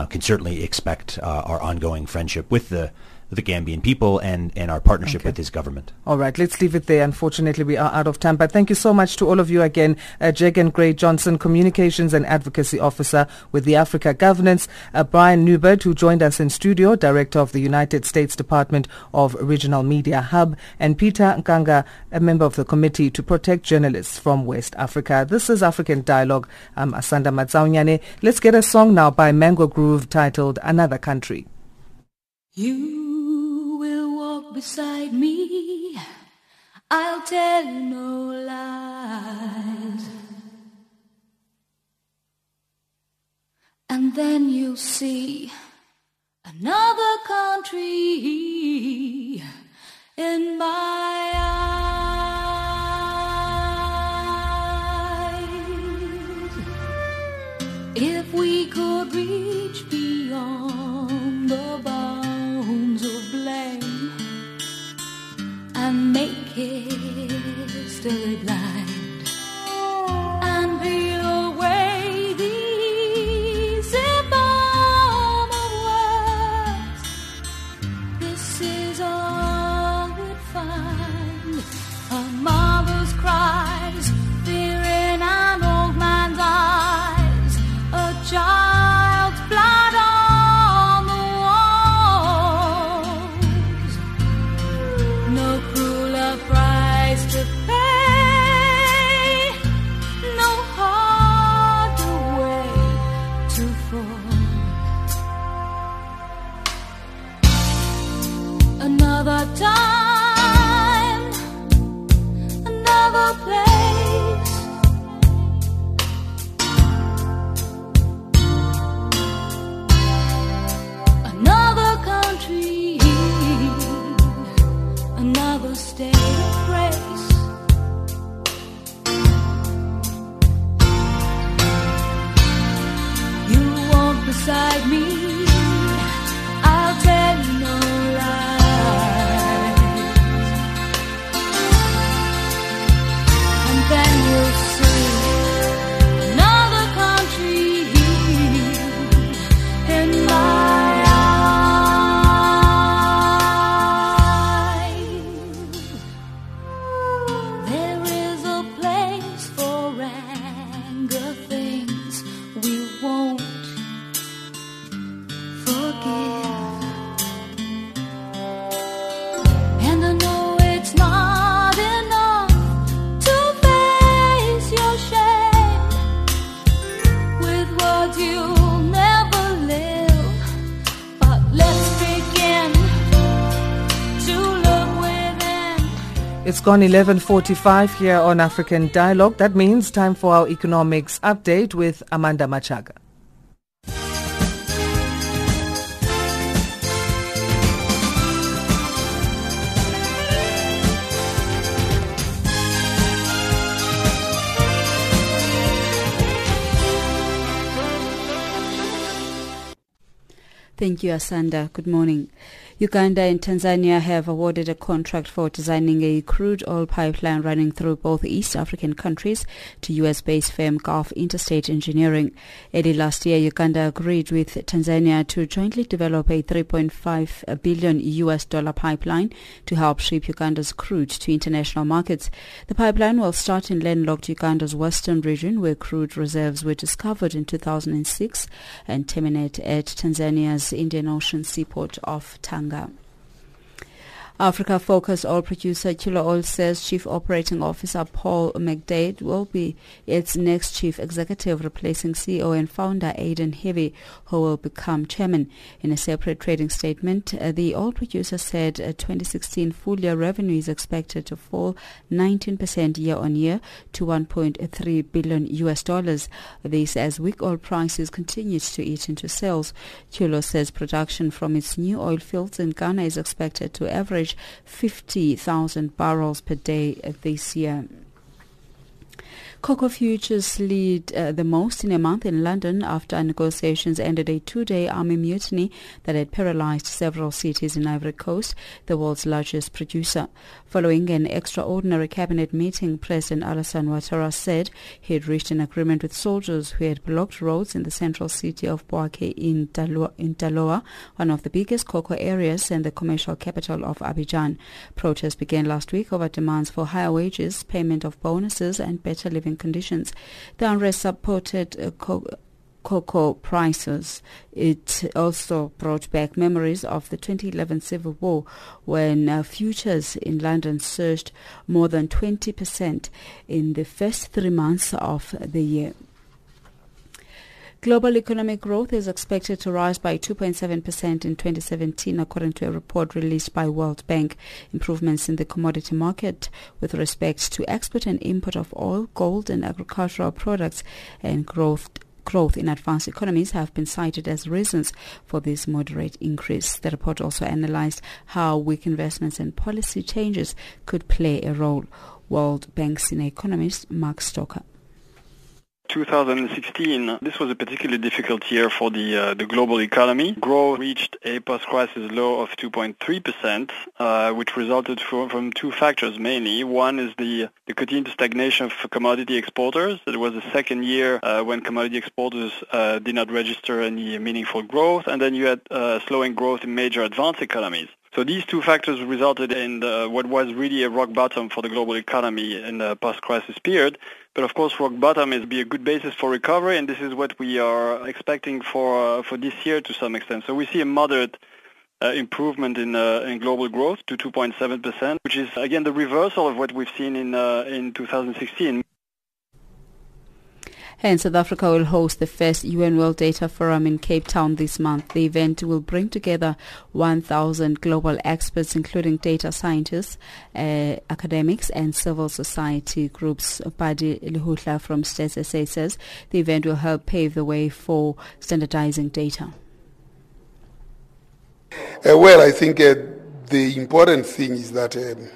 S4: can certainly expect our ongoing friendship with the the Gambian people and, and our partnership okay. with his government.
S1: All right, let's leave it there. Unfortunately, we are out of time. But thank you so much to all of you again. Uh, Jeggan Grey Johnson, Communications and Advocacy Officer with the Africa Governance. Uh, Brian Neubert, who joined us in studio, Director of the United States Department of Regional Media Hub. And Peter Nkanga, a member of the Committee to Protect Journalists from West Africa. This is African Dialogue. I'm Asanda Matsaunyane. Let's get a song now by Mango Groove titled Another Country.
S8: You will walk beside me. I'll tell no lies. And then you'll see another country in my eyes. If we could reach beyond the history blind
S1: It's gone 11:45 here on African Dialogue. That means time for our economics update with Amanda Machaga.
S9: Thank you, Asanda. Good morning. Uganda and Tanzania have awarded a contract for designing a crude oil pipeline running through both East African countries to U.S.-based firm Gulf Interstate Engineering. Early last year, Uganda agreed with Tanzania to jointly develop a 3.5 billion U.S. dollar pipeline to help ship Uganda's crude to international markets. The pipeline will start in landlocked Uganda's western region, where crude reserves were discovered in 2006, and terminate at Tanzania's Indian Ocean seaport of Tanga. சொல்லியிருக்காங்க Africa Focus oil producer Tullow Oil says Chief Operating Officer Paul McDade will be its next chief executive, replacing CEO and founder Aidan Heavey, who will become chairman. In a separate trading statement, uh, the oil producer said uh, 2016 full-year revenue is expected to fall 19% year-on-year to 1.3 billion US dollars. This as weak oil prices continues to eat into sales. Tullow says production from its new oil fields in Ghana is expected to average average 50,000 barrels per day this year. Cocoa futures lead uh, the most in a month in London after negotiations ended a two-day army mutiny that had paralyzed several cities in Ivory Coast, the world's largest producer. Following an extraordinary cabinet meeting, President Alassane Ouattara said he had reached an agreement with soldiers who had blocked roads in the central city of Bouaké in Daloa, in one of the biggest cocoa areas and the commercial capital of Abidjan. Protests began last week over demands for higher wages, payment of bonuses and better living conditions. The unrest supported uh, co- cocoa prices. It also brought back memories of the 2011 civil war when uh, futures in London surged more than 20% in the first three months of the year. Global economic growth is expected to rise by 2.7% in 2017 according to a report released by World Bank. Improvements in the commodity market with respect to export and import of oil, gold and agricultural products and growth growth in advanced economies have been cited as reasons for this moderate increase. The report also analyzed how weak investments and policy changes could play a role. World Bank senior economist Mark Stocker.
S10: 2016, this was a particularly difficult year for the uh, the global economy. Growth reached a post-crisis low of 2.3%, uh, which resulted from, from two factors mainly. One is the, the continued stagnation of commodity exporters. It was the second year uh, when commodity exporters uh, did not register any meaningful growth, and then you had uh, slowing growth in major advanced economies. So these two factors resulted in the, what was really a rock bottom for the global economy in the post-crisis period. But of course, rock bottom is be a good basis for recovery, and this is what we are expecting for uh, for this year to some extent. So we see a moderate uh, improvement in uh, in global growth to 2.7 percent, which is again the reversal of what we've seen in uh, in 2016.
S9: And South Africa will host the first UN World Data Forum in Cape Town this month. The event will bring together 1,000 global experts, including data scientists, uh, academics, and civil society groups. Pali Lehohla from Stats SA says the event will help pave the way for standardizing data.
S11: Uh, well, I think uh, the important thing is that um,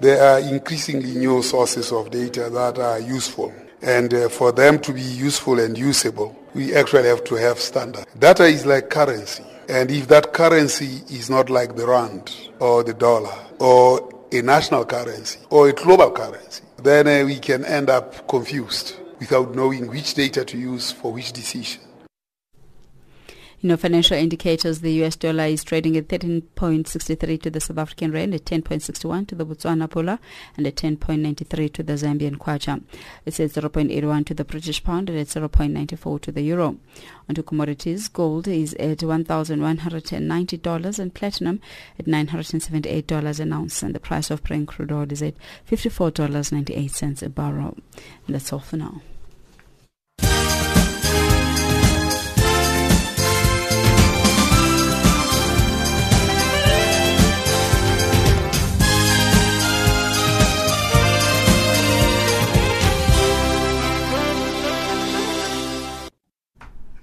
S11: there are increasingly new sources of data that are useful. And uh, for them to be useful and usable, we actually have to have standard. Data is like currency. And if that currency is not like the rand or the dollar or a national currency or a global currency, then uh, we can end up confused without knowing which data to use for which decision.
S9: You know, financial indicators, the US dollar is trading at 13.63 to the South African rand, at 10.61 to the Botswana pula, and at 10.93 to the Zambian kwacha. It's at 0.81 to the British pound and at 0.94 to the euro. On to commodities, gold is at $1,190 and platinum at $978 an ounce, and the price of Brent crude oil is at $54.98 a barrel. And that's all for now.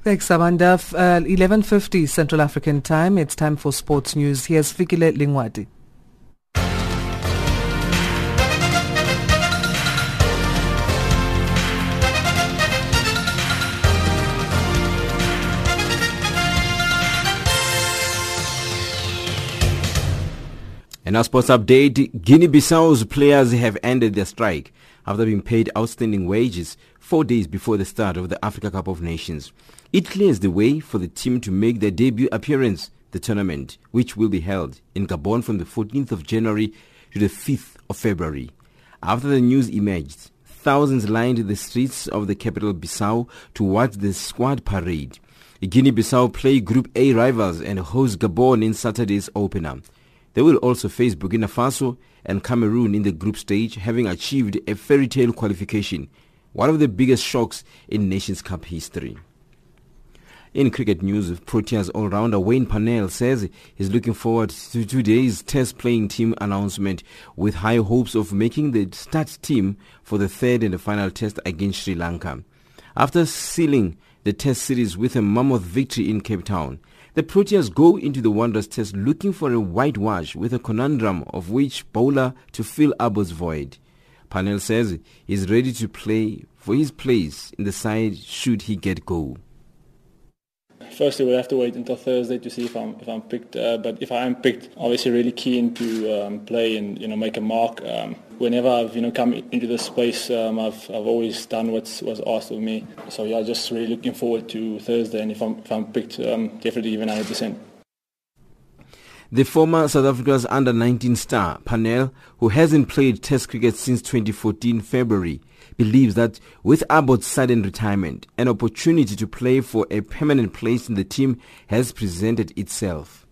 S1: Thanks, Amanda. Uh, 11.50 Central African Time. It's time for sports news. Here's Fikile Lingwati.
S12: In our sports update, Guinea-Bissau's players have ended their strike after being paid outstanding wages four days before the start of the Africa Cup of Nations. It clears the way for the team to make their debut appearance the tournament, which will be held in Gabon from the 14th of January to the 5th of February. After the news emerged, thousands lined the streets of the capital Bissau to watch the squad parade. Guinea-Bissau play Group A rivals and host Gabon in Saturday's opener. They will also face Burkina Faso and Cameroon in the group stage, having achieved a fairy tale qualification, one of the biggest shocks in Nations Cup history. In cricket news, Proteas all-rounder Wayne Parnell says he's looking forward to today's test playing team announcement with high hopes of making the start team for the third and the final test against Sri Lanka. After sealing the test series with a mammoth victory in Cape Town, the Proteas go into the Wanderers test looking for a whitewash with a conundrum of which bowler to fill Abbott's void. Parnell says he's ready to play for his place in the side should he get go.
S13: Firstly, we'll have to wait until Thursday to see if I'm if I'm picked. Uh, but if I am picked, obviously really keen to um, play and you know make a mark. Um, whenever I've you know come into this space, um, I've I've always done what's was asked of me. So yeah, just really looking forward to Thursday, and if I'm if I'm picked, um, definitely even 100 percent.
S12: The former South Africa's under-19 star, Parnell, who hasn't played Test cricket since 2014 February, believes that with Abbott's sudden retirement, an opportunity to play for a permanent place in the team has presented itself.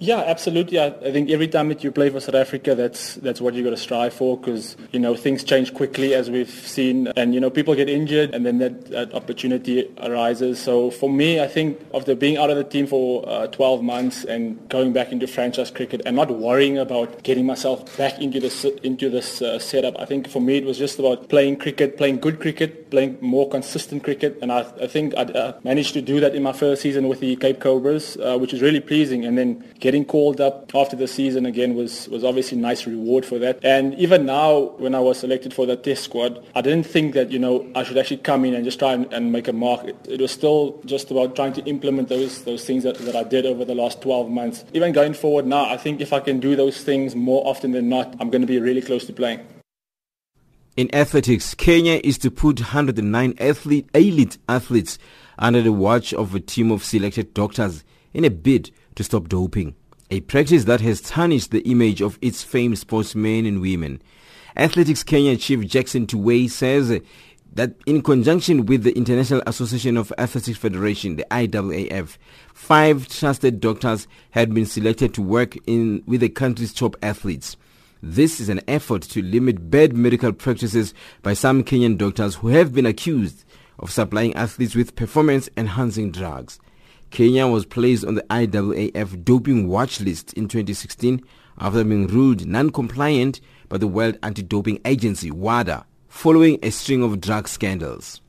S13: Yeah, absolutely. I, I, think every time that you play for South Africa, that's that's what you got to strive for because you know things change quickly as we've seen, and you know people get injured, and then that, that opportunity arises. So for me, I think after being out of the team for uh, 12 months and going back into franchise cricket and not worrying about getting myself back into this into this uh, setup, I think for me it was just about playing cricket, playing good cricket, playing more consistent cricket, and I, I think I uh, managed to do that in my first season with the Cape Cobras, uh, which is really pleasing, and then getting called up after the season again was, was obviously a nice reward for that. And even now, when I was selected for the test squad, I didn't think that, you know, I should actually come in and just try and, and make a mark. It, it, was still just about trying to implement those, those things that, that I did over the last 12 months. Even going forward now, I think if I can do those things more often than not, I'm going to be really close to playing.
S12: In athletics, Kenya is to put 109 athlete, elite athletes under the watch of a team of selected doctors in a bid to stop doping, a practice that has tarnished the image of its famed sportsmen and women. Athletics Kenya Chief Jackson Tuwei says that in conjunction with the International Association of Athletics Federation, the IAAF, five trusted doctors had been selected to work in with the country's top athletes. This is an effort to limit bad medical practices by some Kenyan doctors who have been accused of supplying athletes with performance enhancing drugs. Kenya was placed on the IAAF doping watch list in 2016 after being ruled non-compliant by the World Anti-Doping Agency, WADA, following a string of drug scandals.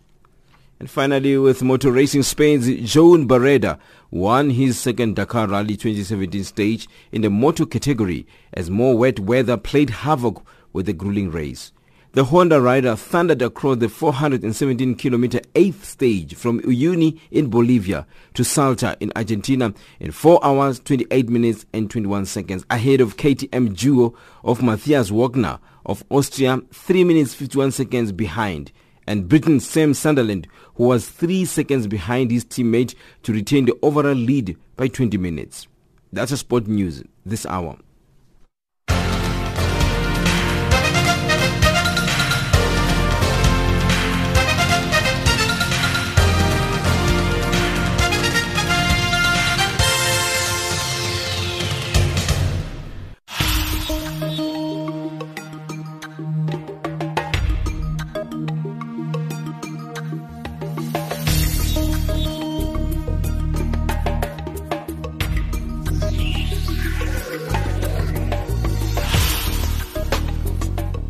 S12: And finally, with motor racing, Spain's Joan Barreda won his second Dakar Rally 2017 stage in the moto category as more wet weather played havoc with the grueling race. The Honda rider thundered across the 417 kilometer eighth stage from Uyuni in Bolivia to Salta in Argentina in 4 hours 28 minutes and 21 seconds ahead of KTM duo of Matthias Walkner of Austria 3 minutes 51 seconds behind and Britain's Sam Sunderland who was 3 seconds behind his teammate to retain the overall lead by 20 minutes. That's a sport news this hour.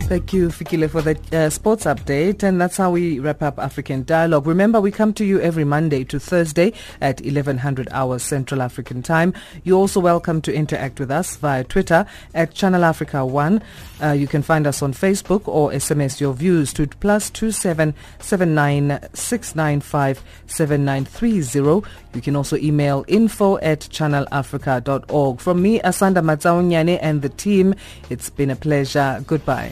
S8: Thank you, Fikile, for the uh, sports update. And that's how we wrap up African Dialogue. Remember, we come to you every Monday to Thursday at 1100 hours Central African Time. You're also welcome to interact with us via Twitter at Channel Africa 1. Uh, you can find us on Facebook or SMS your views to plus 27796957930. You can also email info at channelafrica.org. From me, Asanda Matsaunyane and the team, it's been a pleasure. Goodbye.